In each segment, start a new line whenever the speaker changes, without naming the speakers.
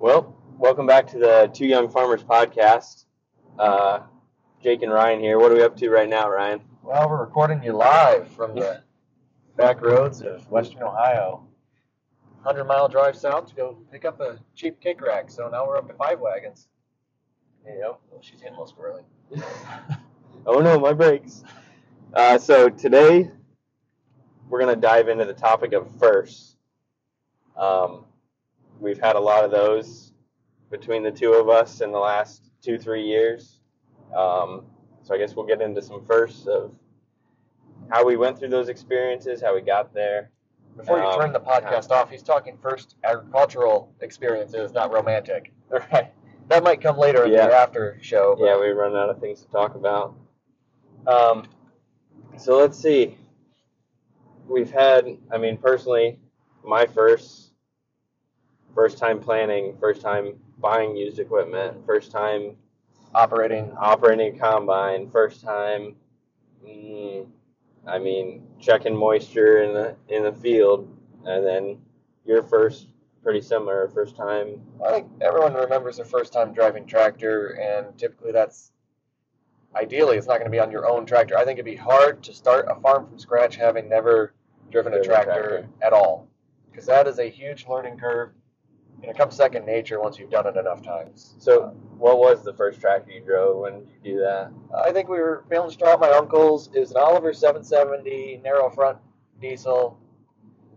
Well, welcome back to the Two Young Farmers podcast. Uh, Jake and Ryan here. What are we up to right now, Ryan?
Well, we're recording you live from the back roads of Western Ohio. 100 mile drive south to go pick up a cheap kick rack. So now we're up to five wagons. There you go. Oh, she's hitting a little squirrely.
oh no, my brakes. Uh, so today we're going to dive into the topic of first. Um, we've had a lot of those between the two of us in the last two, three years. Um, so I guess we'll get into some firsts of how we went through those experiences, how we got there.
Before you
Um,
turn the podcast off, he's talking first agricultural experiences, not romantic.
Right.
That might come later in
Yeah.
the after show. but-
Yeah, we run out of things to talk about. Um, so let's see. We've had, I mean, personally, my first, first time planning, first time buying used equipment, first time
Operating.
operating a combine, first time, mm, I mean, checking moisture in the in the field, and then your first, pretty similar, first time.
I think everyone remembers their first time driving tractor, and typically that's ideally it's not going to be on your own tractor. I think it'd be hard to start a farm from scratch having never driven a
Driven a
tractor,
tractor.
at all, because that is a huge learning curve, it comes second nature once you've done it enough times.
So, what was the first tractor you drove? When you do that?
I think we were bailing straw at my uncle's. It was an Oliver 770 narrow front diesel,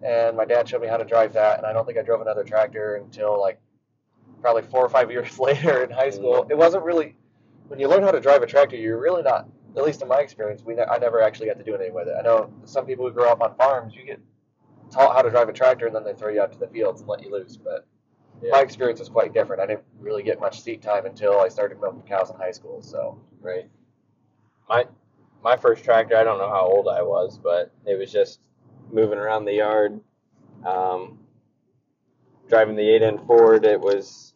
and my dad showed me how to drive that. And I don't think I drove another tractor until like probably four or five years later in high school. Mm-hmm. It wasn't really when you learn how to drive a tractor, you're really not. At least in my experience, we ne- I never actually got to do anything with it. I know some people who grow up on farms, you get taught how to drive a tractor, and then they throw you out to the fields and let you loose. But
Yeah.
my experience was quite different. I didn't really get much seat time until I started milking cows in high school. So.
Right. My my first tractor, I don't know how old I was, but it was just moving around the yard, um, driving the 8N Ford. It was,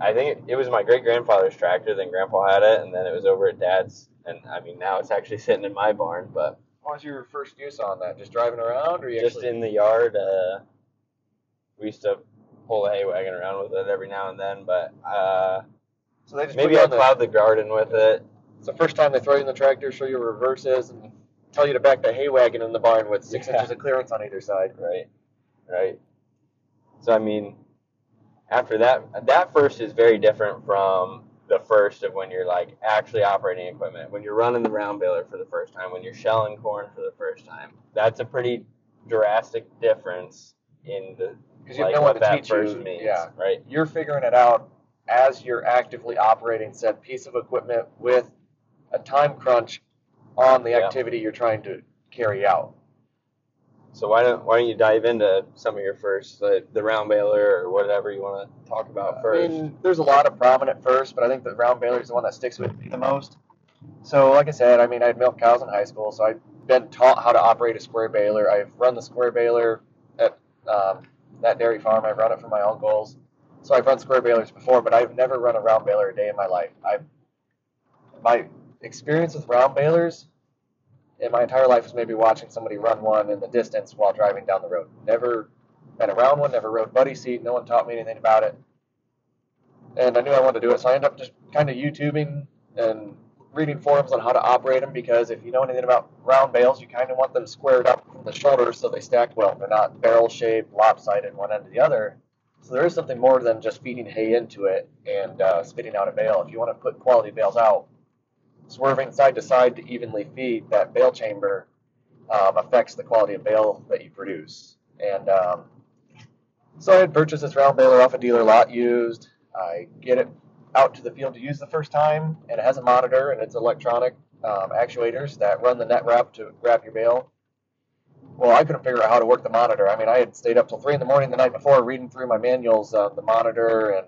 I think it, it was my great grandfather's tractor. Then Grandpa had it, and then it was over at Dad's. And I mean, now it's actually sitting in my barn, but
What was your first use on that? Just driving around, or you
just
actually?
in the yard. Uh, we used to pull the hay wagon around with it every now and then, but uh,
so they just
maybe I
on the,
the garden with it.
It's the first time they throw you in the tractor, show you reverses, and tell you to back the hay wagon in the barn with six
Yeah.
inches of clearance on either side.
Right, right. So I mean, after that, that first is very different from the first of when you're like actually operating equipment. When you're running the round baler for the first time, when you're shelling corn for the first time, that's a pretty drastic difference in the
Because you
like
no
what
one to
that
teach you.
means,
Yeah,
right?
you're figuring it out as you're actively operating said piece of equipment with a time crunch on the
Yeah.
activity you're trying to carry out.
So why don't why don't you dive into some of your first, the, the round baler or whatever you want to talk about first?
I mean, there's a lot of prominent first, but I think the round baler is the one that sticks with me the most. So, like I said, I mean, I had milk cows in high school, so I've been taught how to operate a square baler. I've run the square baler um, that dairy farm. I've run it for my uncles. So I've run square balers before, but I've never run a round baler a day in my life. I've my experience with round balers in my entire life is maybe watching somebody run one in the distance while driving down the road. Never been around one, never rode buddy seat. No one taught me anything about it. And I knew I wanted to do it, so I ended up just kind of YouTubing and reading forums on how to operate them because if you know anything about round bales, you kind of want them squared up from the shoulders so they stack well. They're not barrel shaped, lopsided one end to the other. So there is something more than just feeding hay into it and uh, spitting out a bale. If you want to put quality bales out, swerving side to side to evenly feed that bale chamber um, affects the quality of bale that you produce. And um, so I had purchased this round baler off a dealer lot used. I get it out to the field to use the first time, and it has a monitor and it's electronic um, actuators that run the net wrap to wrap your bale. Well, I couldn't figure out how to work the monitor. I mean, I had stayed up till three in the morning the night before reading through my manuals on the monitor and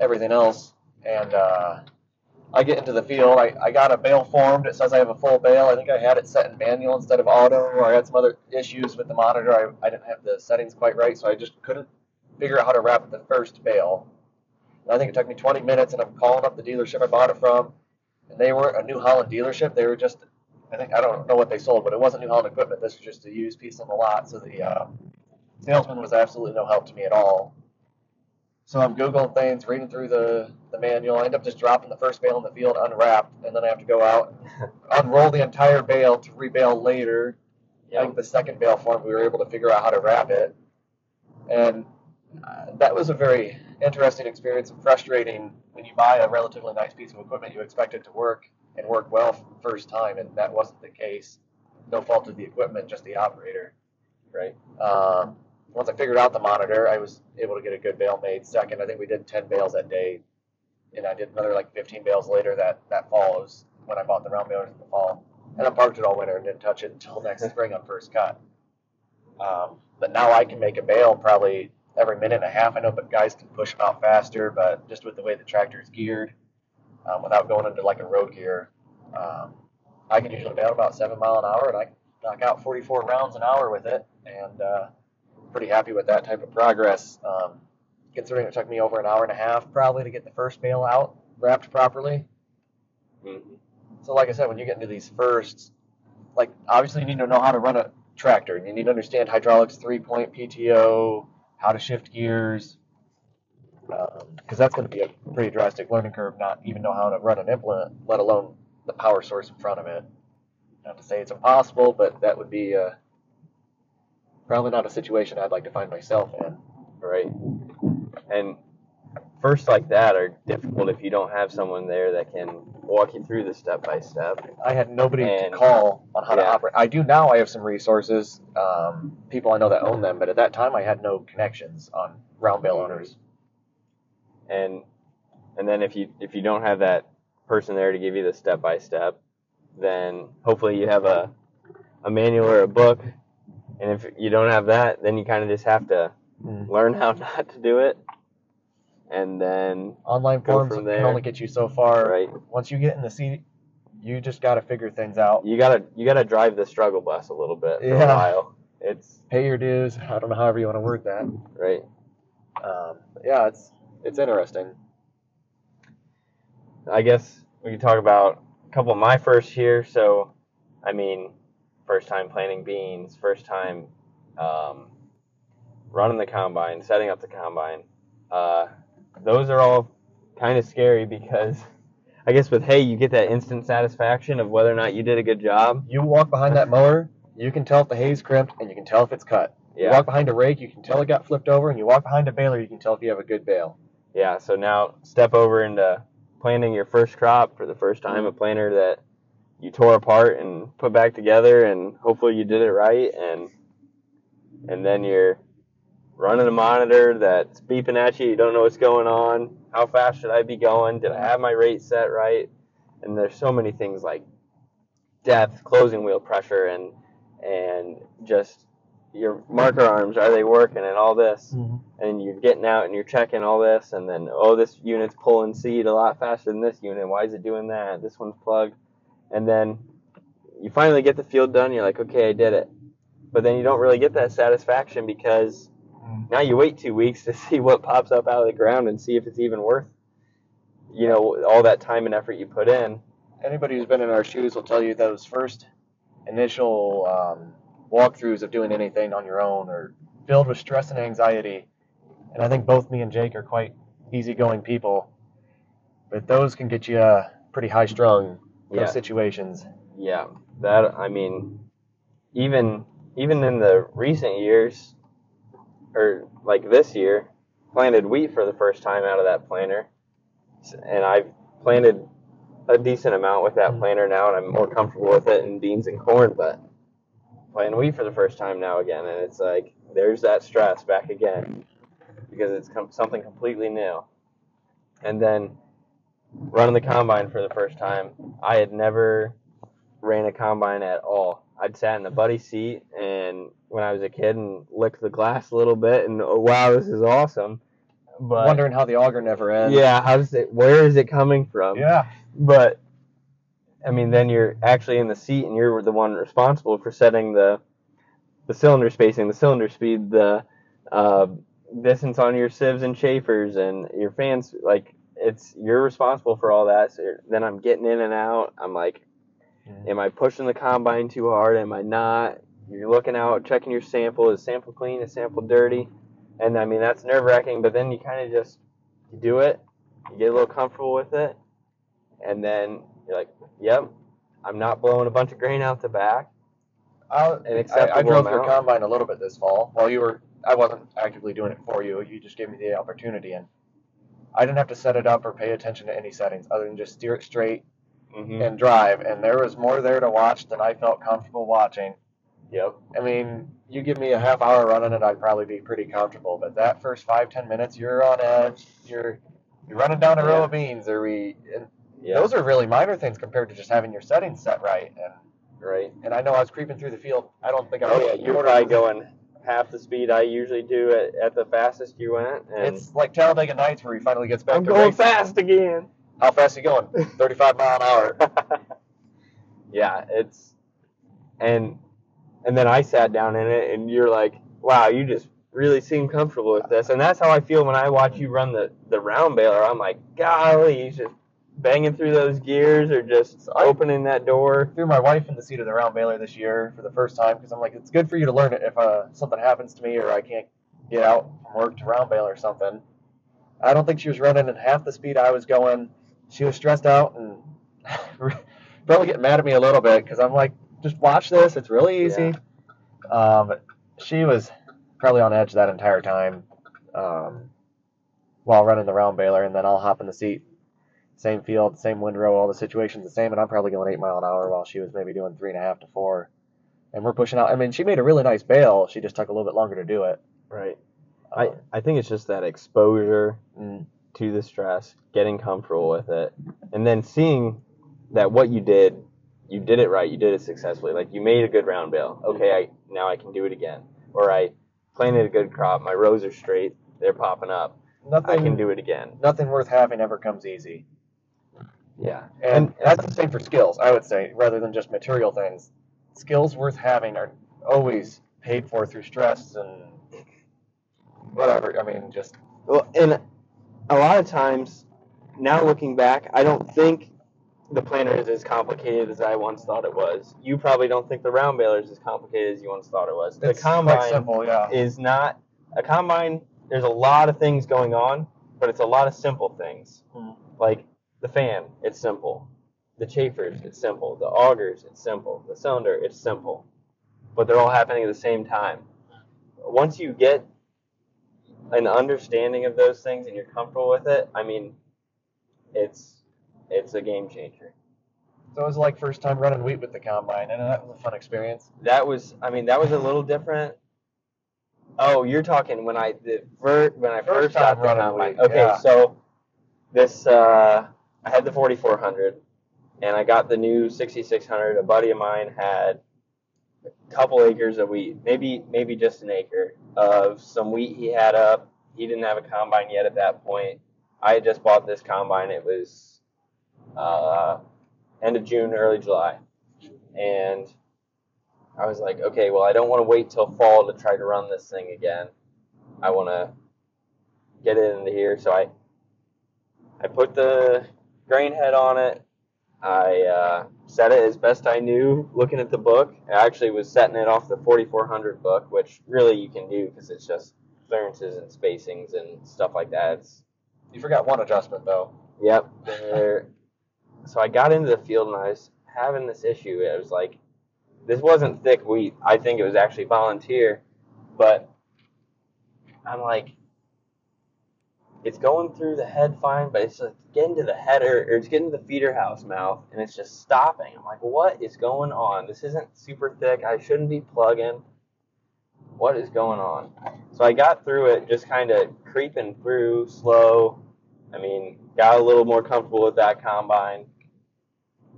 everything else, and uh, I get into the field. I, I got a bale formed. It says I have a full bale. I think I had it set in manual instead of auto, or I had some other issues with the monitor. I, I didn't have the settings quite right, so I just couldn't figure out how to wrap the first bale. And I think it took me 20 minutes, and I'm calling up the dealership I bought it from, and they were a New Holland dealership. They were just, I think, I don't know what they sold, but it wasn't New Holland equipment. This was just a used piece on the lot. So the uh, salesman was absolutely no help to me at all. So I'm googling things, reading through the, the manual. I end up just dropping the first bale in the field unwrapped, and then I have to go out, unroll the entire bale to rebale later. I think the second bale form we were able to figure out how to wrap it, and uh, that was a very interesting experience and frustrating when you buy a relatively nice piece of equipment. You expect it to work and work well first time, and that wasn't the case. No fault of the equipment, just the operator.
Right.
Um, once I figured out the monitor, I was able to get a good bale made. Second, I think we did 10 bales that day, and I did another like 15 bales later that that fall. It was when I bought the round balers in the fall, and I parked it all winter and didn't touch it until next spring on first cut. Um, but now I can make a bale probably every minute and a half. I know, but guys can push them out faster. But just with the way the tractor is geared, um, without going into like a road gear, um, I can usually bale about seven mile an hour, and I knock out 44 rounds an hour with it, and uh, pretty happy with that type of progress. Um, considering it took me over an hour and a half probably to get the first bale out wrapped properly.
Mhm.
So, like I said, when you get into these firsts, like obviously you need to know how to run a tractor, and you need to understand hydraulics, three-point PTO, how to shift gears, because that's going to be a pretty drastic learning curve. Not even know how to run an implement, let alone the power source in front of it. Not to say it's impossible, but that would be uh, probably not a situation I'd like to find myself in.
Right. And first like that are difficult if you don't have someone there that can walk you through the step by step.
I had nobody
And-
to call on how to operate. I do now. I have some resources, um, people I know that own them, but at that time I had no connections on round bale owners.
And and then if you if you don't have that person there to give you the step by step, then hopefully you have a a manual or a book. And if you don't have that, then you kind of just have to
Mm.
learn how not to do it. And then
Online
Go
forums
from
can only get you so far.
right,
Once you get in the seat, you just got to figure things out.
you gotta you gotta drive the struggle bus a little bit for
Yeah.
a while. It's
Pay your dues. I don't know however you want to word that.
right.
Um, yeah, it's it's interesting.
I guess we could talk about a couple of my first here. So, I mean, first time planting beans, first time um, running the combine, setting up the combine. Uh, those are all kind of scary because I guess with hay you get that instant satisfaction of whether or not you did a good job.
You walk behind that mower, you can tell if the hay's crimped, and you can tell if it's cut. You walk behind a rake, you can tell it got flipped over, and you walk behind a baler, you can tell if you have a good bale.
yeah. So now step over into planting your first crop for the first time, a planter that you tore apart and put back together, and hopefully you did it right, and and then you're running a monitor that's beeping at you. You don't know what's going on. How fast should I be going? Did I have my rate set right? And there's so many things like depth, closing wheel pressure, and and just your marker arms are they working and all this mm-hmm. and you're getting out and you're checking all this, and then oh, this unit's pulling seed a lot faster than this unit. Why is it doing that? This one's plugged, and then you finally get the field done. You're like, okay, I did it, but then you don't really get that satisfaction because
Mm.
now you wait two weeks to see what pops up out of the ground and see if it's even worth, you know, all that time and effort you put in.
Anybody who's been in our shoes will tell you those first initial um, walkthroughs of doing anything on your own are filled with stress and anxiety. And I think both me and Jake are quite easygoing people, but those can get you uh, pretty high strung those
Yeah.
situations.
Yeah, that I mean, even even in the recent years, or like this year, planted wheat for the first time out of that planter, and I've planted a decent amount with that
Mhm.
planter now, and I'm more comfortable with it in beans and corn. But planting wheat for the first time now again, and it's like there's that stress back again because it's com- something completely new. And then running the combine for the first time, I had never ran a combine at all. I'd sat in the buddy seat and when I was a kid and licked the glass a little bit and oh, wow, this is awesome. But
Wondering how the auger never ends.
yeah, how does it? Where is it coming from?
Yeah.
But I mean, then you're actually in the seat and you're the one responsible for setting the the cylinder spacing, the cylinder speed, the uh, distance on your sieves and chafers, and your fans. Like it's you're responsible for all that. So then I'm getting in and out. I'm like, Am I pushing the combine too hard? Am I not? You're looking out, checking your sample. Is sample clean? Is sample dirty? and I mean that's nerve wracking. But then you kind of just do it, you get a little comfortable with it, and then you're like, "Yep, I'm not blowing a bunch of grain out the back."
I, I drove your combine a little bit this fall. While you were, I wasn't actively doing it for you. You just gave me the opportunity, and I didn't have to set it up or pay attention to any settings other than just steer it straight
hmm
and drive. And there was more there to watch than I felt comfortable watching.
Yep.
I mean, you give me a half hour running it, I'd probably be pretty comfortable. But that first five ten minutes, you're on edge. You're you're running down a row
Yeah.
of beans. Or we? And
Yeah.
Those are really minor things compared to just having your settings set right. And
right.
and I know I was creeping through the field. I don't think I.
Oh yeah, you were probably going half the speed I usually do at, at the fastest you went, and
It's like Talladega Nights where he finally gets back
I'm
to
going
racing.
fast again.
How fast are you going? 35 mile an hour.
yeah, it's and and then I sat down in it, and you're like, wow, you just really seem comfortable with this, and that's how I feel when I watch you run the the round baler. I'm like, golly, he's just banging through those gears or just opening that door.
Threw my wife in the seat of the round baler this year for the first time because I'm like, it's good for you to learn it if uh, something happens to me or I can't get out from work to round baler or something. I don't think she was running at half the speed I was going. She was stressed out and probably getting mad at me a little bit because I'm like, just watch this. It's really easy. Um, she was probably on edge that entire time um, while running the round baler, and then I'll hop in the seat. Same field, same windrow, all the situations the same, and I'm probably going eight mile an hour while she was maybe doing three and a half to four. And we're pushing out. I mean, she made a really nice bail. She just took a little bit longer to do it.
Right. I I think it's just that exposure
Mm.
To the stress, getting comfortable with it, and then seeing that what you did, you did it right, you did it successfully. Like you made a good round bale. Okay, I now I can do it again. Or I planted a good crop. My rows are straight. They're popping up.
Nothing,
I can do it again.
nothing worth having ever comes easy.
Yeah.
And that's the same for skills, I would say, rather than just material things. Skills worth having are always paid for through stress and whatever. I mean, just
Well, and a lot of times, now looking back, I don't think the planter is as complicated as I once thought it was. You probably don't think the round baler is as complicated as you once thought it was. The
it's
combine
simple, yeah.
is not a combine. There's a lot of things going on, but it's a lot of simple things.
Hmm.
Like the fan, it's simple. The chafers, it's simple. The augers, it's simple. The cylinder, it's simple. But they're all happening at the same time. Once you get an understanding of those things and you're comfortable with it, I mean, it's it's a game changer.
So it was like first time running wheat with the combine, and that was a fun experience.
That was, I mean, that was a little different. Oh, you're talking when I the ver, when I
First
first got the combine.
wheat,
Okay,
yeah.
so this uh, I had the 4400, and I got the new 6600. A buddy of mine had couple acres of wheat, maybe maybe just an acre of some wheat he had up. He didn't have a combine yet at that point. I had just bought this combine. It was uh, end of June, early July, and I was like, okay, well, I don't want to wait till fall to try to run this thing again. I want to get it into here, so I I put the grain head on it. I uh, set it as best I knew, looking at the book. I actually was setting it off the 4400 book, which really you can do because it's just clearances and spacings and stuff like that. It's
You forgot one adjustment though.
Yep. So I got into the field and I was having this issue. It was like, this wasn't thick wheat. I think it was actually volunteer, but I'm like, it's going through the head fine, but it's getting to the header or it's getting to the feeder house mouth and it's just stopping. I'm like, what is going on? This isn't super thick. I shouldn't be plugging. What is going on? So I got through it, just kind of creeping through slow. I mean, got a little more comfortable with that combine,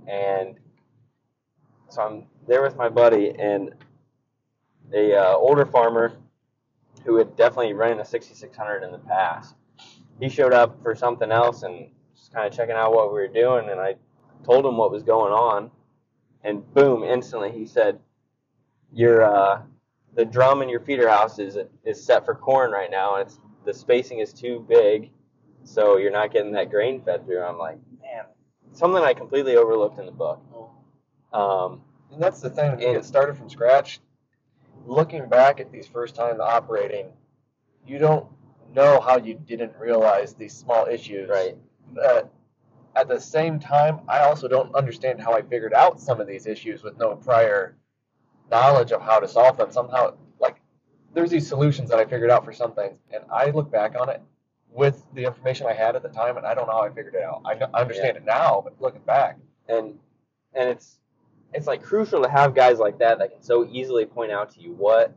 and so I'm there with my buddy and a uh, older farmer who had definitely ran a 6600 in the past. He showed up for something else and just kind of checking out what we were doing, and I told him what was going on, and boom, instantly he said, "Your uh, the drum in your feeder house is is set for corn right now, and it's the spacing is too big." so you're not getting that grain fed through. I'm like, man, something I completely overlooked in the book. Um,
And that's the thing, when
And-
get started from scratch, looking back at these first time operating, you don't know how you didn't realize these small issues.
Right.
But at the same time, I also don't understand how I figured out some of these issues with no prior knowledge of how to solve them. Somehow, like, there's these solutions that I figured out for some things, and I look back on it with the information I had at the time, and I don't know how I figured it out. I, understand it now, but looking back,
and and it's it's like crucial to have guys like that that can so easily point out to you what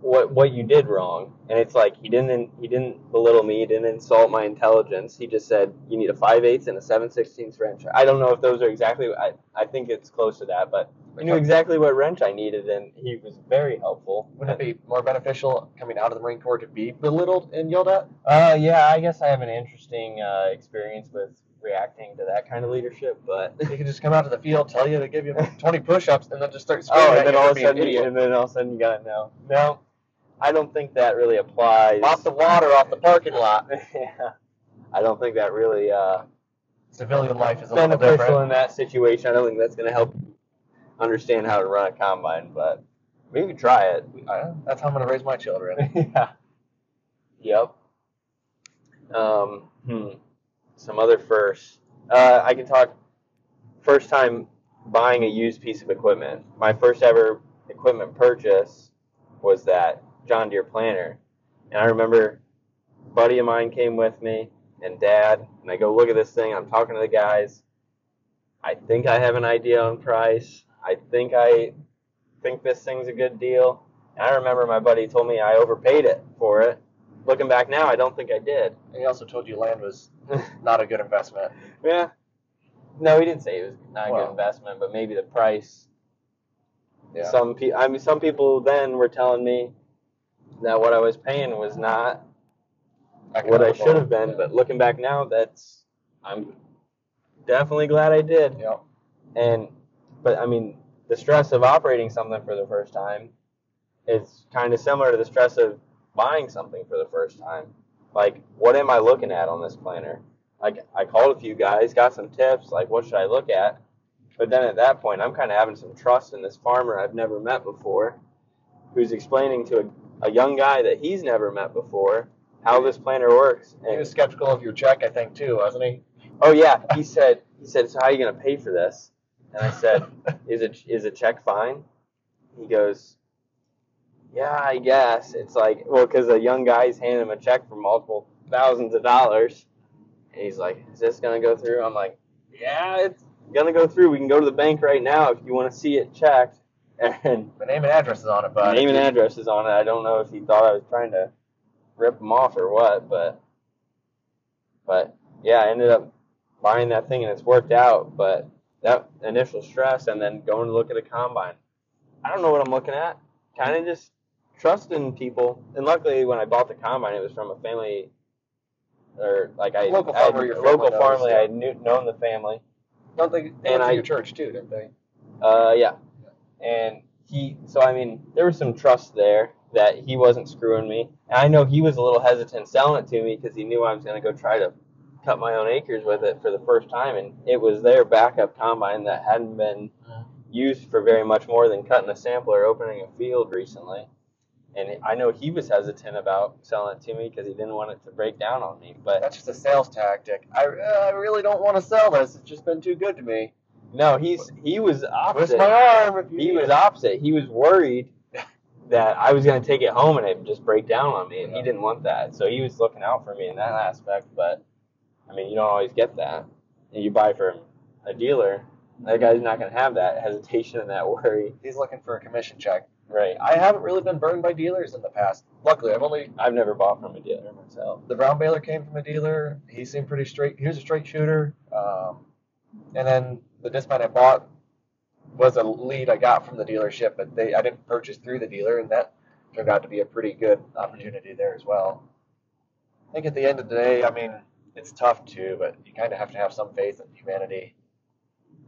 what what you did wrong. And it's like he didn't he didn't belittle me he didn't insult my intelligence. He just said you need a 5 eighths and a 7 16ths wrench. I don't know if those are exactly i i think it's close to that but he knew exactly what wrench i needed and he was very helpful.
Wouldn't it be more beneficial coming out of the Marine Corps to be belittled and yelled at?
uh yeah i guess i have an interesting uh, experience with reacting to that kind of leadership but
They could just come out to the field, tell you to give you 20 push-ups, and then just start screaming
Oh, and then all of a sudden, and then all of a sudden you gotta know. No, I don't think that really applies.
Mop the water off the parking lot.
yeah, I don't think that really uh,
Civilian life is a little
beneficial
different.
in that situation. I don't think that's gonna help you understand how to run a combine, but we could try it.
That's how I'm going to raise my children.
yeah. Yep. Um, hmm. Some other firsts. Uh, I can talk. First time buying a used piece of equipment. My first ever equipment purchase was that John Deere planter, and I remember a buddy of mine came with me and Dad, and I go look at this thing. I'm talking to the guys. I think I have an idea on price. I think I think this thing's a good deal. And I remember my buddy told me I overpaid it for it. Looking back now, I don't think I did.
And he also told you land was not a good investment.
Yeah. No, he didn't say it was not a good investment, but maybe the price.
Yeah.
Some pe- I mean, some people then were telling me that what I was paying was not what I should have been. But looking back now, that's I'm definitely glad I did.
Yeah.
And but I mean, the stress of operating something for the first time is kind of similar to the stress of buying something for the first time. Like, what am I looking at on this planter? Like, I called a few guys, got some tips. Like, what should I look at? But then at that point, I'm kind of having some trust in this farmer I've never met before, who's explaining to a, a young guy that he's never met before how this planter works. And, He
was skeptical of your check, I think, too, wasn't he?
Oh yeah, he said. He said, "So how are you going to pay for this?" And I said, "Is it is a check fine?" He goes, "Yeah, I guess." It's like, well, because a young guy's handing him a check for multiple thousands of dollars, and he's like, "Is this going to go through?" I'm like, "Yeah, it's going to go through. We can go to the bank right now if you want to see it checked." And
The name and address is on it, but
name and address is on it. I don't know if he thought I was trying to rip him off or what, but but yeah, I ended up buying that thing and it's worked out. But that initial stress and then going to look at a combine, I don't know what I'm looking at. Kind of just trusting people. And luckily, when I bought the combine, it was from a family or like I
Local
I had-
farmer your family
local
knows,
family.
yeah.
I knew known the family.
Don't they, they
And
went to
I-
your church, too, didn't they?
Uh, yeah. And he, so I mean, there was some trust there that he wasn't screwing me. And I know he was a little hesitant selling it to me because he knew I was going to go try to cut my own acres with it for the first time. And it was their backup combine that hadn't been
Mhm.
used for very much more than cutting a sample or opening a field recently. And I know he was hesitant about selling it to me because he didn't want it to break down on me. But
That's just a sales tactic. I, uh, I really don't want to sell this. It's just been too good to me.
No, he's he was
Twist
opposite.
my arm
he was opposite. He was worried that I was going to take it home and it would just break down on me, and he didn't want that. So he was looking out for me in that aspect. But I mean, you don't always get that. And you buy from a dealer, that guy's not going to have that hesitation and that worry.
He's looking for a commission check.
Right.
I haven't really been burned by dealers in the past. Luckily, I've only
I've never bought from a dealer myself.
the round baler came from a dealer. He seemed pretty straight. He was a straight shooter. Um, and then the discbine I bought was a lead I got from the dealership, but they I didn't purchase through the dealer, and that turned out to be a pretty good opportunity there as well. I think at the end of the day, I mean, it's tough too, but you kind of have to have some faith in humanity,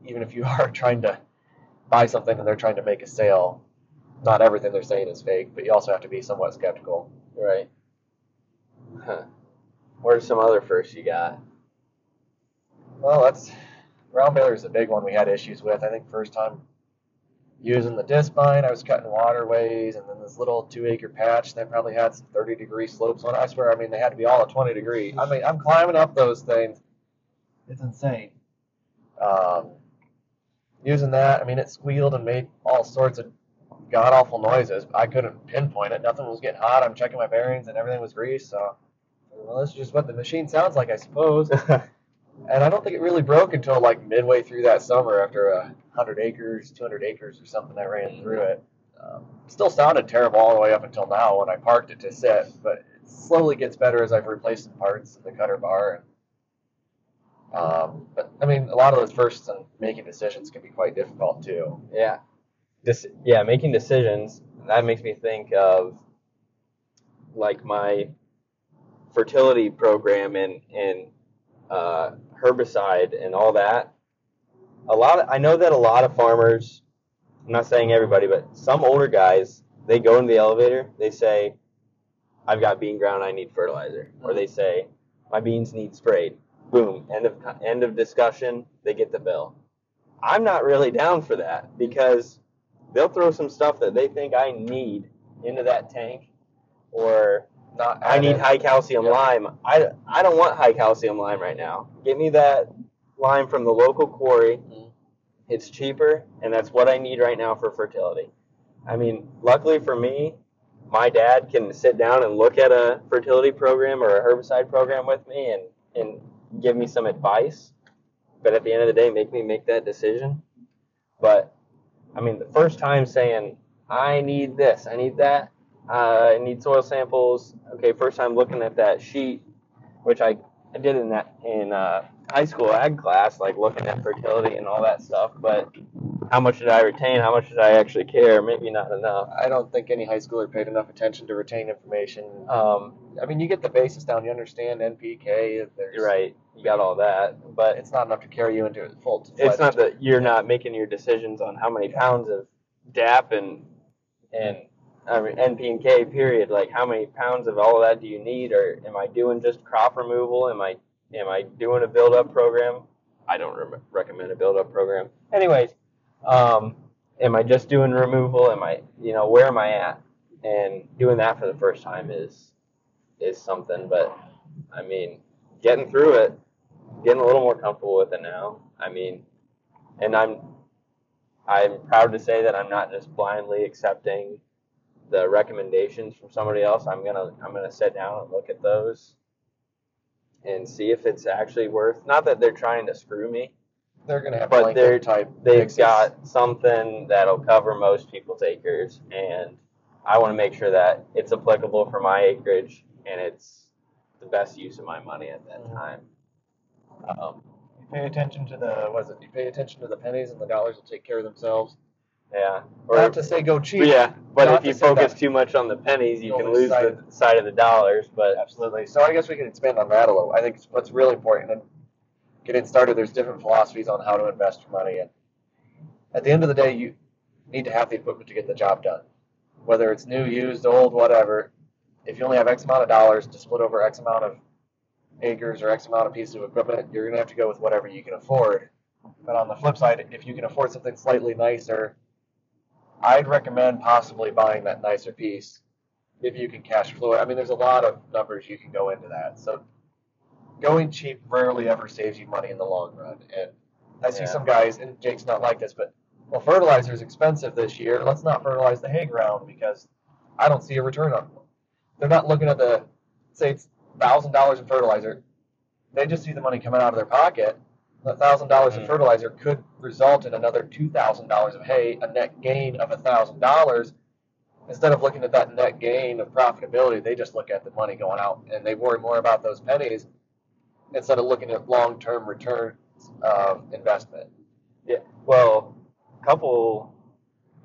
even if you are trying to buy something and they're trying to make a sale. Not everything they're saying is fake, but you also have to be somewhat skeptical.
Right. Huh. What are some other firsts you got?
Well, that's round baler is a big one we had issues with. I think first time using the discbine. I was cutting waterways, and then this little two acre patch that probably had some 30 degree slopes on. it. I swear, I mean, they had to be all at 20 degree. I mean, I'm climbing up those things. It's insane. Um, using that, I mean, it squealed and made all sorts of god awful noises. I couldn't pinpoint it. Nothing was getting hot. I'm checking my bearings, and everything was greased. So, well, this is just what the machine sounds like, I suppose. And I don't think it really broke until like midway through that summer after a hundred acres, two hundred acres or something I ran through it. Um, still sounded terrible all the way up until now when I parked it to sit, but it slowly gets better as I've replaced some parts in the cutter bar. And, um, but I mean, a lot of those firsts and making decisions can be quite difficult too.
Yeah. Dis- yeah, making decisions. That makes me think of like my fertility program and and uh, herbicide and all that. A lot. Of, I know that a lot of farmers. I'm not saying everybody, but some older guys they go in the elevator. They say, "I've got bean ground. I need fertilizer," or they say, "My beans need sprayed." Boom. End of end of discussion. They get the bill. I'm not really down for that because they'll throw some stuff that they think I need into that tank, or
Not
I need high calcium
Yeah.
lime. I, I don't want high calcium lime right now. Get me that lime from the local quarry.
Mhm.
It's cheaper, and that's what I need right now for fertility. I mean, luckily for me, my dad can sit down and look at a fertility program or a herbicide program with me and, and give me some advice. But at the end of the day, make me make that decision. But I mean, the first time saying, I need this, I need that, uh, I need soil samples. Okay, first time looking at that sheet, which I, I did in that in uh, high school ag class, like looking at fertility and all that stuff. But how much did I retain? How much did I actually care? Maybe not enough.
I don't think any high schooler paid enough attention to retain information.
Um,
I mean, you get the basis down. You understand NPK. There's,
you're right. You got all that, but
It's not enough to carry you into full.
it's not that you're not making your decisions on how many pounds of DAP and and I mean, NP and K period. Like how many pounds of all of that do you need, or am I doing just crop removal? Am I am I doing a build up program? I don't re- recommend a build up program. Anyways, um, am I just doing removal? Am I you know where am I at? And doing that for the first time is is something. But I mean, getting through it, getting a little more comfortable with it now. I mean, and I'm I'm proud to say that I'm not just blindly accepting the recommendations from somebody else. I'm gonna I'm gonna sit down and look at those and see if it's actually worth. Not that they're trying to screw me.
They're going to have
But they're-
type.
They've
mixes.
got something that'll cover most people's acres, and I want to make sure that it's applicable for my acreage and it's the best use of my money at that time. Um,
You pay attention to the what is it? You pay attention to the pennies, and the dollars will take care of themselves.
Yeah.
Not to say go cheap.
Yeah, but
Not
if you
to say
focus
that-
too much on the pennies, you
You'll
can
lose
lose
sight
the side of the dollars. But
Absolutely. So I guess we can expand on that a little. I think what's really important and getting started, there's different philosophies on how to invest your money. And at the end of the day, you need to have the equipment to get the job done. Whether it's new, used, old, whatever. If you only have X amount of dollars to split over X amount of acres or X amount of pieces of equipment, you're going to have to go with whatever you can afford. But on the flip side, if you can afford something slightly nicer, I'd recommend possibly buying that nicer piece if you can cash flow it. I mean, there's a lot of numbers you can go into that. So going cheap rarely ever saves you money in the long run. And I see
Yeah.
some guys, and Jake's not like this, but well, fertilizer is expensive this year. Let's not fertilize the hay ground because I don't see a return on it. They're not looking at the say it's thousand dollars in fertilizer. They just see the money coming out of their pocket. Thousand dollars in
Mhm.
fertilizer could result in another two thousand dollars of hay, a net gain of a thousand dollars. Instead of looking at that net gain of profitability, they just look at the money going out and they worry more about those pennies instead of looking at long-term returns of investment.
yeah, well, couple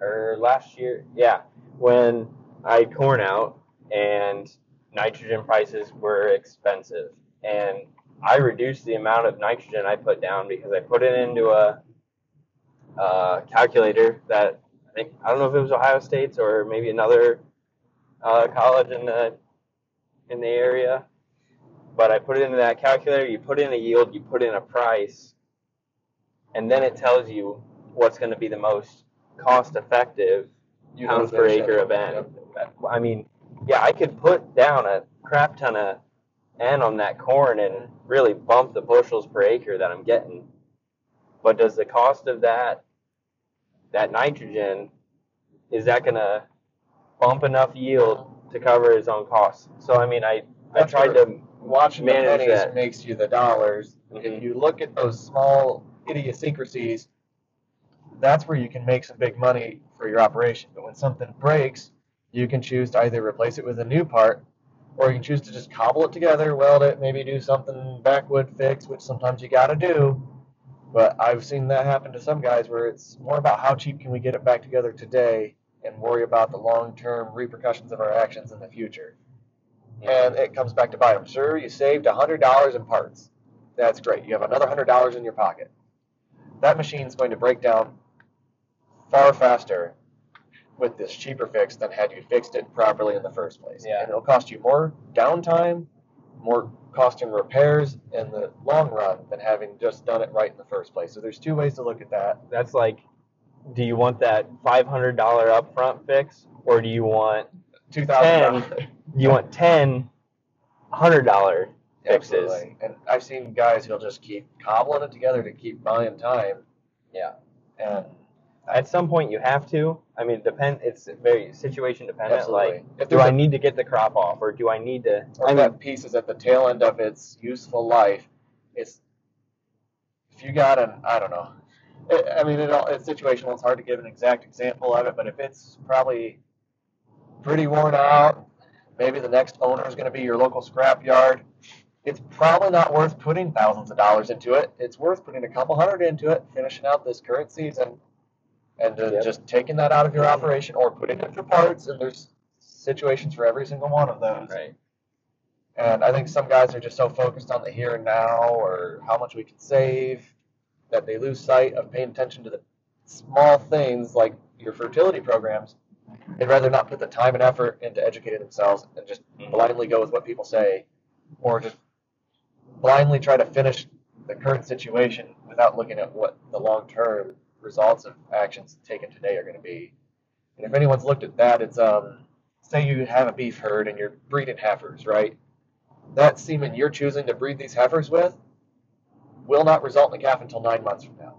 or last year, yeah, when I had corn out and nitrogen prices were expensive, and I reduced the amount of nitrogen I put down because I put it into a, uh calculator that I think I don't know if it was Ohio State's or maybe another uh, college in the in the area, but I put it into that calculator. You put in a yield, you put in a price, and then it tells you what's going to be the most cost effective pounds per acre of N.
Yep.
I mean, yeah, I could put down a crap ton of N on that corn and really bump the bushels per acre that I'm getting. But does the cost of that that nitrogen is that gonna bump enough yield to cover his own costs? So I mean, I I tried to
Watching the
Manage
pennies
that.
makes you the dollars.
Mhm.
If you look at those small idiosyncrasies, that's where you can make some big money for your operation. But when something breaks, you can choose to either replace it with a new part, or you can choose to just cobble it together, weld it, maybe do something backwood fix, which sometimes you got to do. But I've seen that happen to some guys where it's more about how cheap can we get it back together today and worry about the long-term repercussions of our actions in the future and it comes back to bite them. Sure, you saved hundred dollars in parts. That's great. You have another hundred dollars in your pocket. That machine's going to break down far faster with this cheaper fix than had you fixed it properly in the first place.
Yeah.
And it'll cost you more downtime, more cost in repairs in the long run than having just done it right in the first place. So there's two ways to look at that.
that's like, do you want that five hundred dollar upfront fix, or do you want $2,000? You want ten hundred dollar fixes?
Absolutely. And I've seen guys who'll just keep cobbling it together to keep buying time.
Yeah.
And
At some point, you have to. I mean, depend. It's very situation dependent.
absolutely.
Like,
if
do
there's
I
a,
need to get the crop off, or do I need to?
or
I
if
mean,
that piece is at the tail end of its useful life, it's if you got an I don't know. It, I mean, it all, it's situational. It's hard to give an exact example of it, but if it's probably pretty worn out, maybe the next owner is going to be your local scrap yard. It's probably not worth putting thousands of dollars into it. It's worth putting a couple hundred into it, finishing out this current season, and
Yep.
just taking that out of your operation or putting it through parts. And there's situations for every single one of those.
right.
And I think some guys are just so focused on the here and now or how much we can save that they lose sight of paying attention to the small things like your fertility programs. They'd rather not put the time and effort into educating themselves and just mm-hmm. blindly go with what people say or just blindly try to finish the current situation without looking at what the long term results of actions taken today are going to be. And if anyone's looked at that, it's um, say you have a beef herd and you're breeding heifers, right? That semen you're choosing to breed these heifers with will not result in a calf until nine months from now.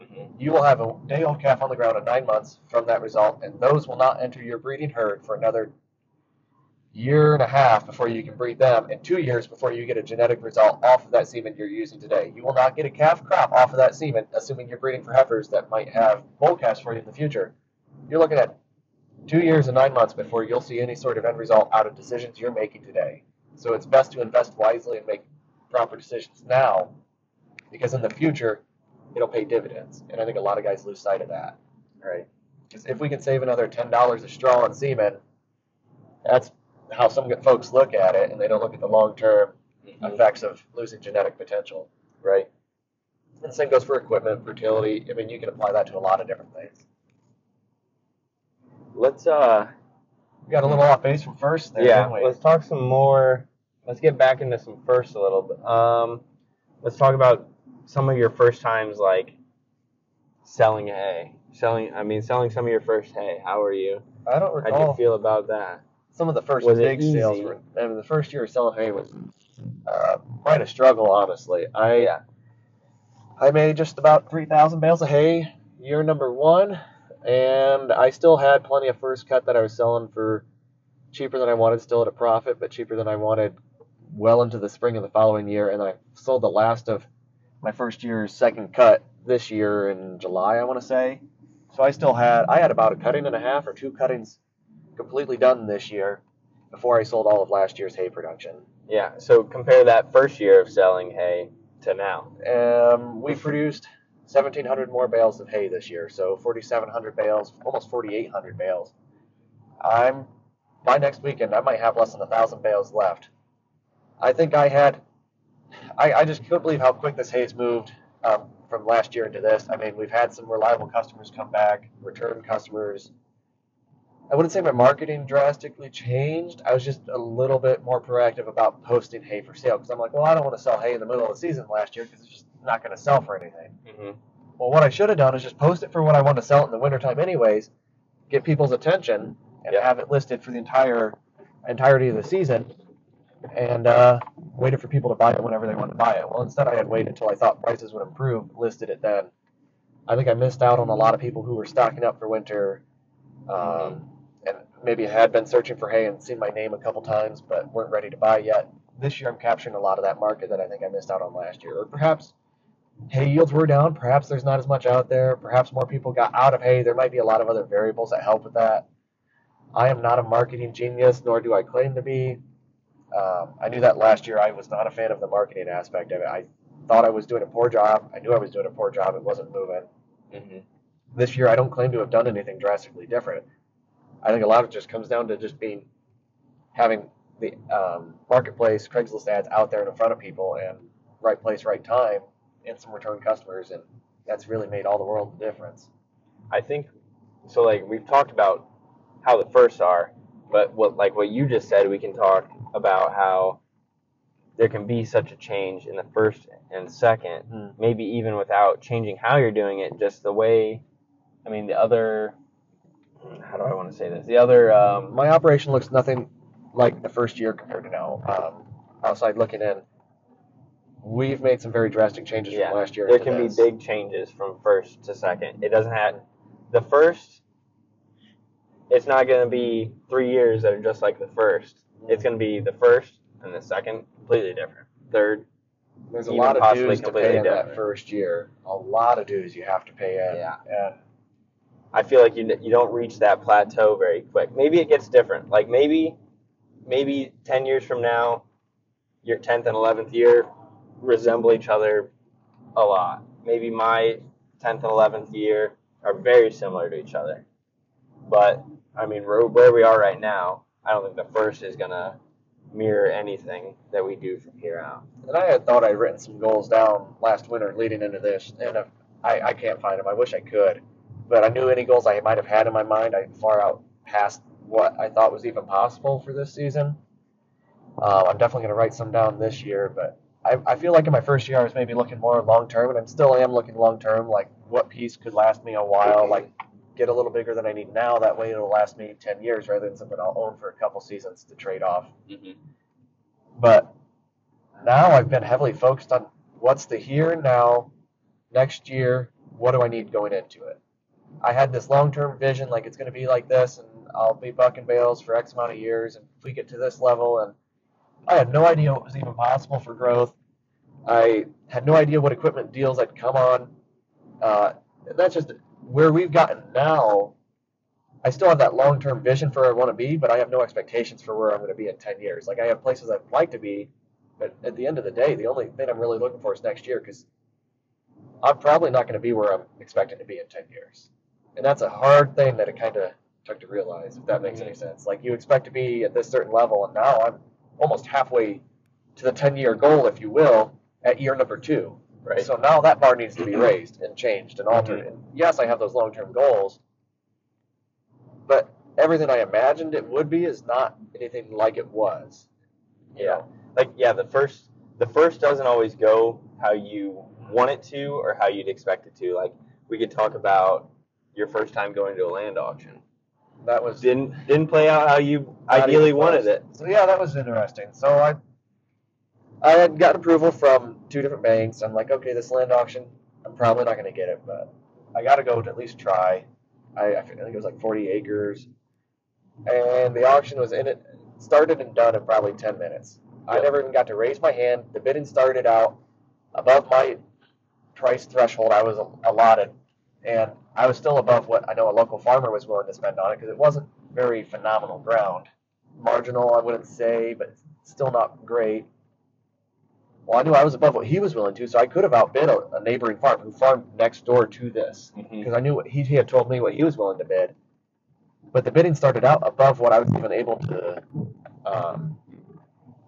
Mhm.
You will have a day old calf on the ground in nine months from that result, and those will not enter your breeding herd for another year and a half before you can breed them, and two years before you get a genetic result off of that semen you're using today. You will not get a calf crop off of that semen, assuming you're breeding for heifers that might have bull calves for you in the future. You're looking at two years and nine months before you'll see any sort of end result out of decisions you're making today. So it's best to invest wisely and make proper decisions now, because in the future, it'll pay dividends. And I think a lot of guys lose sight of that.
Right.
Because if we can save another ten dollars a straw on semen, that's how some folks look at it, and they don't look at the long-term
Mhm.
effects of losing genetic potential.
Right.
And the same goes for equipment, fertility. I mean, you can apply that to a lot of different things.
Let's uh.
We got a little off base from first there,
yeah. Let's talk some more. Let's get back into some first a little bit. Um, let's talk about some of your first times like selling hay. Selling. I mean, selling some of your first hay. How are you?
I don't recall.
How'd you feel about that?
Some of the first
Was
big sales. Were, I mean, the first year of selling hay was uh, quite a struggle, honestly. I. I made just about 3,000 bales of hay year number one, and I still had plenty of first cut that I was selling for cheaper than I wanted, still at a profit, but cheaper than I wanted well into the spring of the following year. And I sold the last of my first year's second cut this year in July, I want to say. So I still had, I had about a cutting and a half or two cuttings completely done this year before I sold all of last year's hay production.
Yeah. So compare that first year of selling hay to now.
Um, we produced 1,700 more bales of hay this year, so 4,700 bales, almost 4,800 bales. I'm by next weekend, I might have less than a thousand bales left. I think I had, I, I just couldn't believe how quick this hay's moved um, from last year into this. I mean, we've had some reliable customers come back, return customers. I wouldn't say my marketing drastically changed. I was just a little bit more proactive about posting hay for sale because I'm like, well, I don't want to sell hay in the middle of the season last year because it's just not going to sell for anything.
Mm-hmm.
Well, what I should have done is just post it for what I want to sell it in the wintertime, anyways, get people's attention, and
Yeah.
have it listed for the entire entirety of the season, and uh, waited for people to buy it whenever they wanted to buy it. Well, instead, I had waited until I thought prices would improve, listed it then. I think I missed out on a lot of people who were stocking up for winter, um, maybe had been searching for hay and seen my name a couple times, but weren't ready to buy yet. This year, I'm capturing a lot of that market that I think I missed out on last year, or perhaps hay yields were down. Perhaps there's not as much out there. Perhaps more people got out of hay. There might be a lot of other variables that help with that. I am not a marketing genius, nor do I claim to be. Um, I knew that last year. I was not a fan of the marketing aspect of it. I thought I was doing a poor job. I knew I was doing a poor job. It wasn't moving.
Mhm.
This year, I don't claim to have done anything drastically different. I think a lot of it just comes down to just being having the um, marketplace, Craigslist ads out there in front of people, and right place, right time, and some return customers, and that's really made all the world of difference.
I think so. Like we've talked about how the firsts are, but what like what you just said, we can talk about how there can be such a change in the first and second,
Mm.
maybe even without changing how you're doing it, just the way. I mean, the other. How do I want to say this? The other. Um,
My operation looks nothing like the first year compared to now. Um, outside looking in, we've made some very drastic changes
Yeah,
from last year.
there can
this.
be big changes from first to second. It doesn't have the first. It's not going to be three years that are just like the first. It's going to be the first and the second completely different. Third,
There's a lot of dues to pay in that first year. A lot of dues you have to pay in.
Yeah.
And
I feel like you you don't reach that plateau very quick. Maybe it gets different. Like maybe maybe ten years from now, your tenth and eleventh year resemble each other a lot. Maybe my tenth and eleventh year are very similar to each other. But I mean, where, we are right now, I don't think the first is gonna mirror anything that we do from here out.
And I had thought I'd written some goals down last winter leading into this, and I, I can't find them. I wish I could. But I knew any goals I might have had in my mind, I far out past what I thought was even possible for this season. Uh, I'm definitely going to write some down this year, but I, I feel like in my first year I was maybe looking more long term, and I still am looking long term, like what piece could last me a while, like get a little bigger than I need now. That way it'll last me 10 years rather than something I'll own for a couple seasons to trade off. But now I've been heavily focused on what's the here and now, next year, what do I need going into it? I had this long term vision, like it's going to be like this, and I'll be bucking bales for X amount of years, and we get to this level, and I had no idea what was even possible for growth. I had no idea what equipment deals I'd come on. Uh, that's just where we've gotten now. I still have that long term vision for where I want to be, but I have no expectations for where I'm going to be in 10 years. Like, I have places I'd like to be, but at the end of the day, the only thing I'm really looking for is next year because I'm probably not going to be where I'm expecting to be in 10 years. And that's a hard thing that it kind of took to realize, if that makes any mm-hmm. sense. Like, you expect to be at this certain level, and now I'm almost halfway to the 10 year goal, if you will, at year number two.
Right.
So now that bar needs to be mm-hmm. raised and changed and altered. Mm-hmm. And yes, I have those long term goals, but everything I imagined it would be is not anything like it was.
Yeah.
know?
like yeah the first the first doesn't always go how you want it to or how you'd expect it to like we could talk about your first time going to a land auction
That was
didn't didn't play out how you ideally wanted it
So yeah, that was interesting. So I I had gotten approval from two different banks. I'm like, okay, this land auction, I'm probably not going to get it, but I got to go to at least try. I, I think it was like 40 acres, and the auction was in it started and done in probably 10 minutes. I never even got to raise my hand. The bidding started out above my price threshold I was allotted, and I was still above what I know a local farmer was willing to spend on it because it wasn't very phenomenal ground. Marginal, I wouldn't say, but still not great. Well, I knew I was above what he was willing to, so I could have outbid a, a neighboring farm who farmed next door to this because I knew what he, he had told me what he was willing to bid. But the bidding started out above what I was even able to um,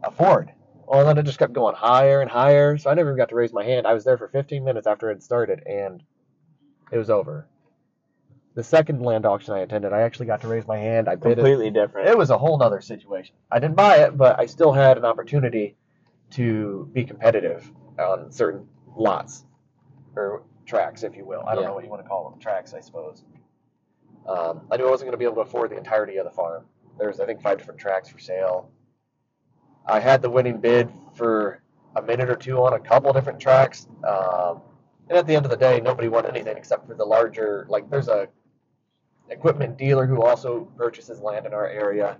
afford. Well, then it just kept going higher and higher, so I never even got to raise my hand. I was there for 15 minutes after it started, and it was over. The second land auction I attended, I actually got to raise my hand. I bid it.
completely different
It was a whole nother situation. I didn't buy it, but I still had an opportunity to be competitive on certain lots or tracks, if you will. I don't
Yeah.
know what you want to call them, tracks, I suppose. Um, I knew I wasn't going to be able to afford the entirety of the farm. There's, I think, five different tracks for sale. I had the winning bid for a minute or two on a couple different tracks. Um, and at the end of the day, nobody won anything except for the larger, like, there's a equipment dealer who also purchases land in our area.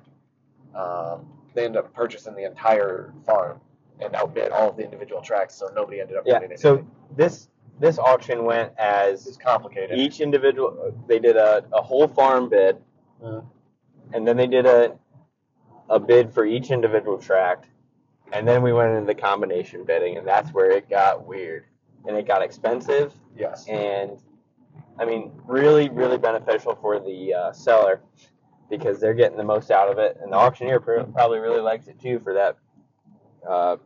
Um, they end up purchasing the entire farm and outbid all of the individual tracks, so nobody ended up
Yeah.
winning anything.
So this this auction went as it's
complicated.
each individual. They did a, a whole farm bid,
Mhm.
and then they did a a bid for each individual tract, and then we went into the combination bidding, and that's where it got weird, and it got expensive,
Yes.
and I mean, really, really beneficial for the uh, seller because they're getting the most out of it, and the auctioneer pr- probably really likes it too for that uh,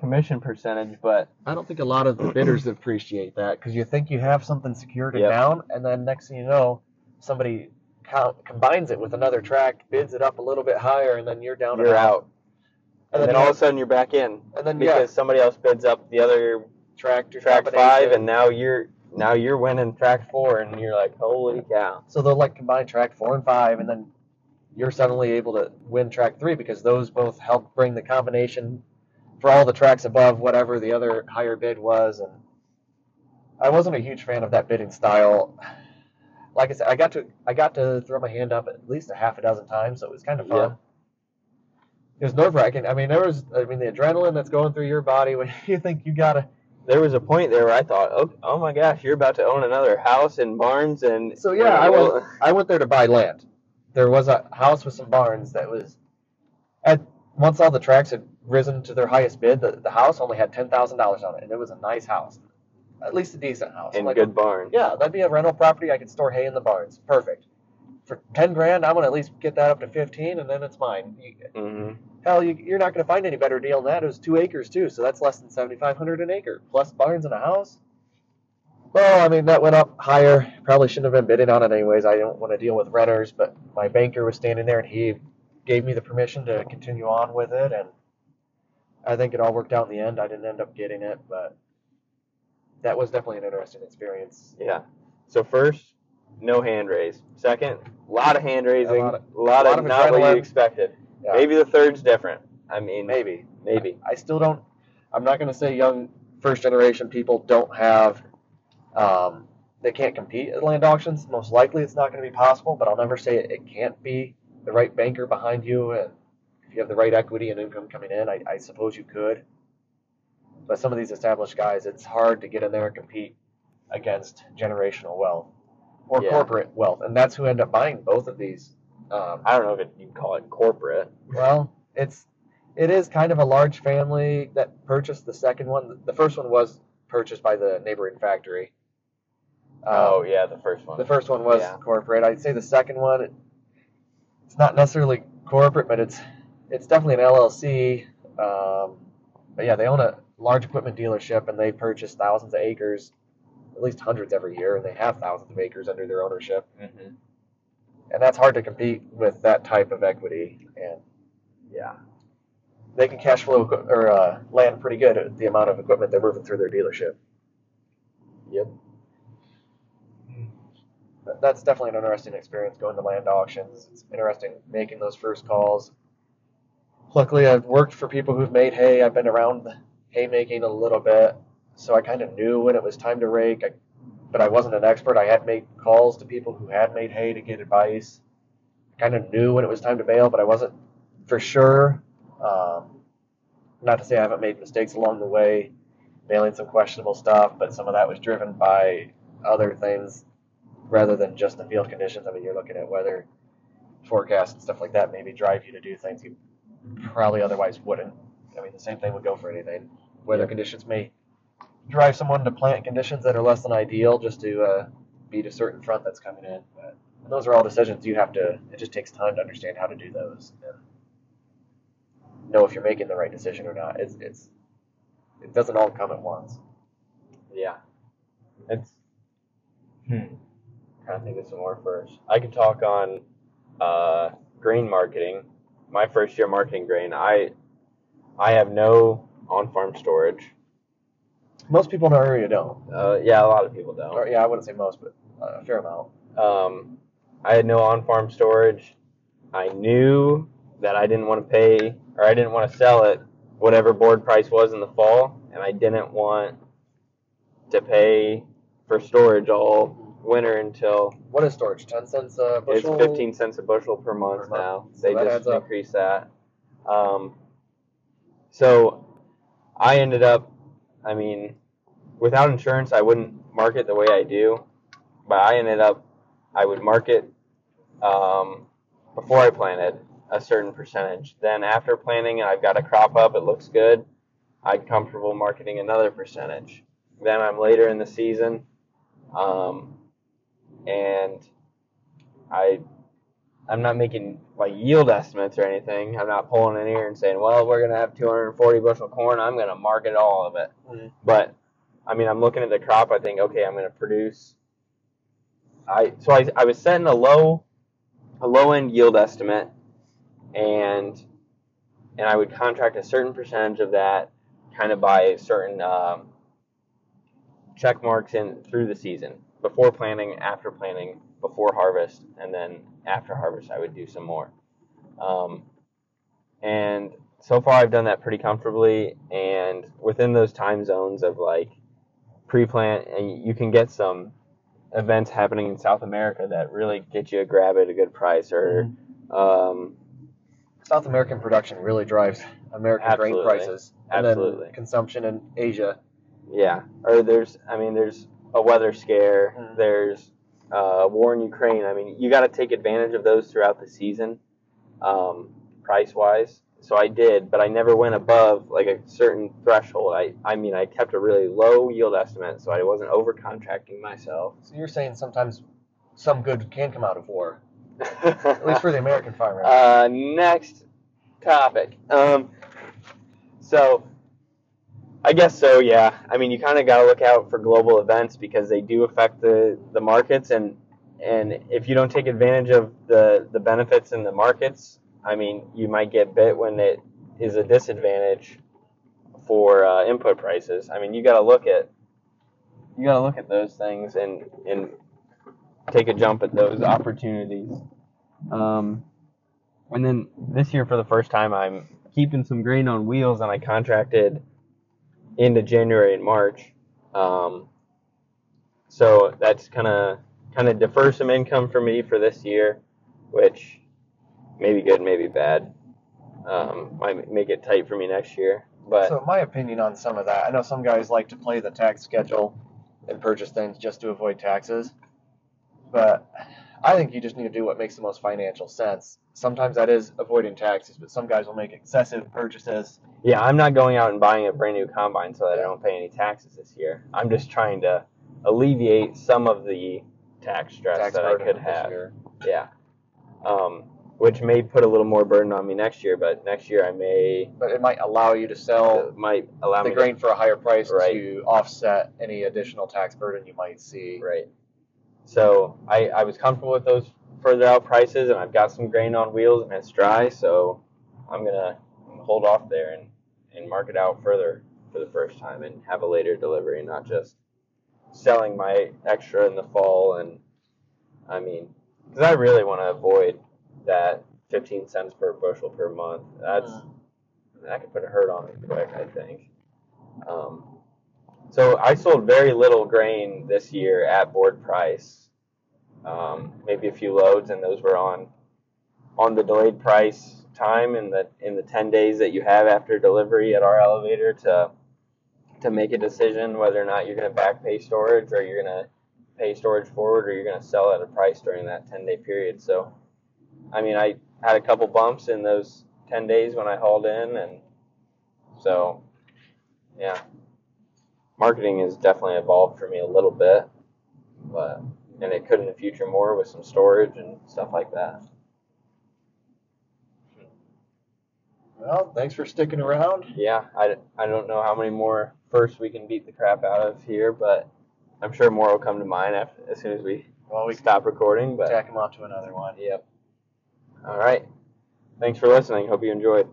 commission percentage. But
I don't think a lot of the bidders appreciate that because you think you have something secured and
Yep.
down, and then next thing you know, somebody co- combines it with another tract, bids it up a little bit higher, and then you're down.
you're
and
out, and, then
you
all of a sudden you're back in
and then
because
yeah,
somebody else bids up the other
tract or
track five, and now you're now you're winning track four, and you're like, holy cow!
so they'll like combine track four and five, and then you're suddenly able to win track three because those both help bring the combination for all the tracks above whatever the other higher bid was. And I wasn't a huge fan of that bidding style. Like I said, I got to I got to throw my hand up at least a half a dozen times, so it was kind of fun.
Yeah.
It was nerve wracking. I mean, there was I mean the adrenaline that's going through your body when you think you gotta.
There was a point there where I thought, oh, oh my gosh, you're about to own another house and barns, and
So yeah, I went I went there to buy land. There was a house with some barns that was at once all the tracks had risen to their highest bid, the, the house only had ten thousand dollars on it, and it was a nice house, at least a decent house.
in
Like,
good barn.
Yeah, that'd be a rental property. I could store hay in the barns. Perfect. For ten grand, I'm gonna at least get that up to fifteen, and then it's mine. You,
hmm
hell, you, you're not gonna find any better deal than that. It was two acres too, so that's less than seventy five hundred an acre, plus barns and a house. Well, I mean that went up higher. Probably shouldn't have been bidding on it anyways. I don't want to deal with renters, but my banker was standing there, and he gave me the permission to continue on with it, and I think it all worked out in the end. I didn't end up getting it, but that was definitely an interesting experience.
Yeah. So first, no hand raise. Second, a lot of hand raising.
A
A
lot
lot,
of- lot
of,
of
not what you expected.
Yeah.
Maybe the third's different. I mean,
Maybe.
maybe.
I still don't. I'm not going to say young first generation people don't have. Um, they can't compete at land auctions. Most likely, it's not going to be possible. But I'll never say it, it can't be. The right banker behind you, and if you have the right equity and income coming in, I, I suppose you could. But some of these established guys, it's hard to get in there and compete against generational wealth or
Yeah.
corporate wealth, and that's who end up buying both of these. Um,
I don't know if it, you can call it corporate.
well, it's it is kind of a large family that purchased the second one. The first one was purchased by the neighboring factory. Um,
oh yeah, the first one.
the first one was
Yeah.
corporate. I'd say the second one, it, it's not necessarily corporate, but it's it's definitely an LLC. Um, but yeah, they own a large equipment dealership, and they purchased thousands of acres, at least hundreds every year, and they have thousands of acres under their ownership
hmm
and that's hard to compete with that type of equity. And
Yeah.
they can cash flow or uh, land pretty good at the amount of equipment they're moving through their dealership.
Yep.
That's definitely an interesting experience going to land auctions. It's interesting making those first calls. Luckily, I've worked for people who've made hay. I've been around haymaking a little bit, so I kind of knew when it was time to rake. I, but I wasn't an expert. I had made calls to people who had made hay to get advice. I kind of knew when it was time to bale, but I wasn't for sure. Um, not to say I haven't made mistakes along the way, mailing some questionable stuff, but some of that was driven by other things rather than just the field conditions. I mean, you're looking at weather forecasts and stuff like that, maybe drive you to do things you probably otherwise wouldn't. I mean, the same thing would go for anything. Weather conditions may drive someone to plant conditions that are less than ideal just to uh, beat a certain front that's coming in. But and those are all decisions you have to. It just takes time to understand how to do those and know if you're making the right decision or not. It's it's it doesn't all come at once.
Yeah. It's. Hmm. Trying to think of some more first. I could talk on uh, grain marketing. My first year marketing grain, I I have no on farm storage.
Most people in our area don't.
Uh, yeah, a lot of people don't.
Or, yeah, I wouldn't say most, but uh, a fair amount.
Um, I had no on-farm storage. I knew that I didn't want to pay or I didn't want to sell it whatever board price was in the fall, and I didn't want to pay for storage all winter until
What is storage? Ten cents a bushel.
it's 15 cents a bushel per month
Per month.
now.
So
They just
up.
increased that. Um, so I ended up, I mean, without insurance, I wouldn't market the way I do, but I ended up, I would market um, before I planted a certain percentage. Then after planting, and I've got a crop up, it looks good. I'm comfortable marketing another percentage. Then I'm later in the season, um, and I I'm not making like yield estimates or anything. I'm not pulling in here and saying, well, we're gonna have 240 bushel corn. I'm gonna market all of it.
Mhm.
But I mean, I'm looking at the crop. I think, okay, I'm gonna produce. I so I, I was setting a low a low end yield estimate, and and I would contract a certain percentage of that, kind of by certain um, check marks in through the season before planting, after planting, before harvest, and then after harvest, I would do some more. Um, and so far, I've done that pretty comfortably, and within those time zones of like pre-plant, and you can get some events happening in South America that really get you a grab at a good price, or um,
South American production really drives American grain prices, and
Absolutely.
then consumption in Asia.
Yeah, or there's, I mean, there's a weather scare.
Mm.
There's uh, war in Ukraine. I mean, you got to take advantage of those throughout the season, um, price wise. So I did, but I never went above like a certain threshold. I, I mean, I kept a really low yield estimate, so I wasn't over contracting myself.
So you're saying sometimes some good can come out of war, at least for the American farmer.
Uh, next topic. Um, so, I guess so. Yeah. I mean, you kind of got to look out for global events because they do affect the the markets, and and if you don't take advantage of the the benefits in the markets, I mean, you might get bit when it is a disadvantage for uh, input prices. I mean, you got to look at you got to look at those things and and take a jump at those opportunities. Um, and then this year, for the first time, I'm keeping some grain on wheels, and I contracted into January and March. Um, so that's kind of kind of defer some income for me for this year, which may be good, maybe bad. Um, might make it tight for me next year, but
so my opinion on some of that, I know some guys like to play the tax schedule and purchase things just to avoid taxes, but I think you just need to do what makes the most financial sense. Sometimes that is avoiding taxes, but some guys will make excessive purchases.
yeah, I'm not going out and buying a brand new combine so that I don't pay any taxes this year. I'm just trying to alleviate some of the tax stress
tax
that I could have.
year.
Yeah. Um, which may put a little more burden on me next year, but next year I may
But it might allow you to sell
might allow
the grain for a higher price
Right.
to offset any additional tax burden you might see.
right. So I, I was comfortable with those further out prices, and I've got some grain on wheels and it's dry, so I'm gonna hold off there and and mark it out further for the first time and have a later delivery, not just selling my extra in the fall. And I mean, because I really want to avoid that 15 cents per bushel per month. That's
Mm.
that could put a hurt on me quick, I think. Um, so I sold very little grain this year at board price. Um, maybe a few loads, and those were on on the delayed price time in the in the 10 days that you have after delivery at our elevator to to make a decision whether or not you're going to back pay storage or you're going to pay storage forward or you're going to sell at a price during that 10 day period. So, I mean, I had a couple bumps in those 10 days when I hauled in, and so, yeah, marketing has definitely evolved for me a little bit, but and it could in the future more with some storage and stuff like that.
Well, thanks for sticking around.
Yeah, I, I don't know how many more first we can beat the crap out of here, but I'm sure more will come to mind after, as soon as we
Well, we
stop recording. But
tack them on to another one.
yep. All right. Thanks for listening. Hope you enjoyed.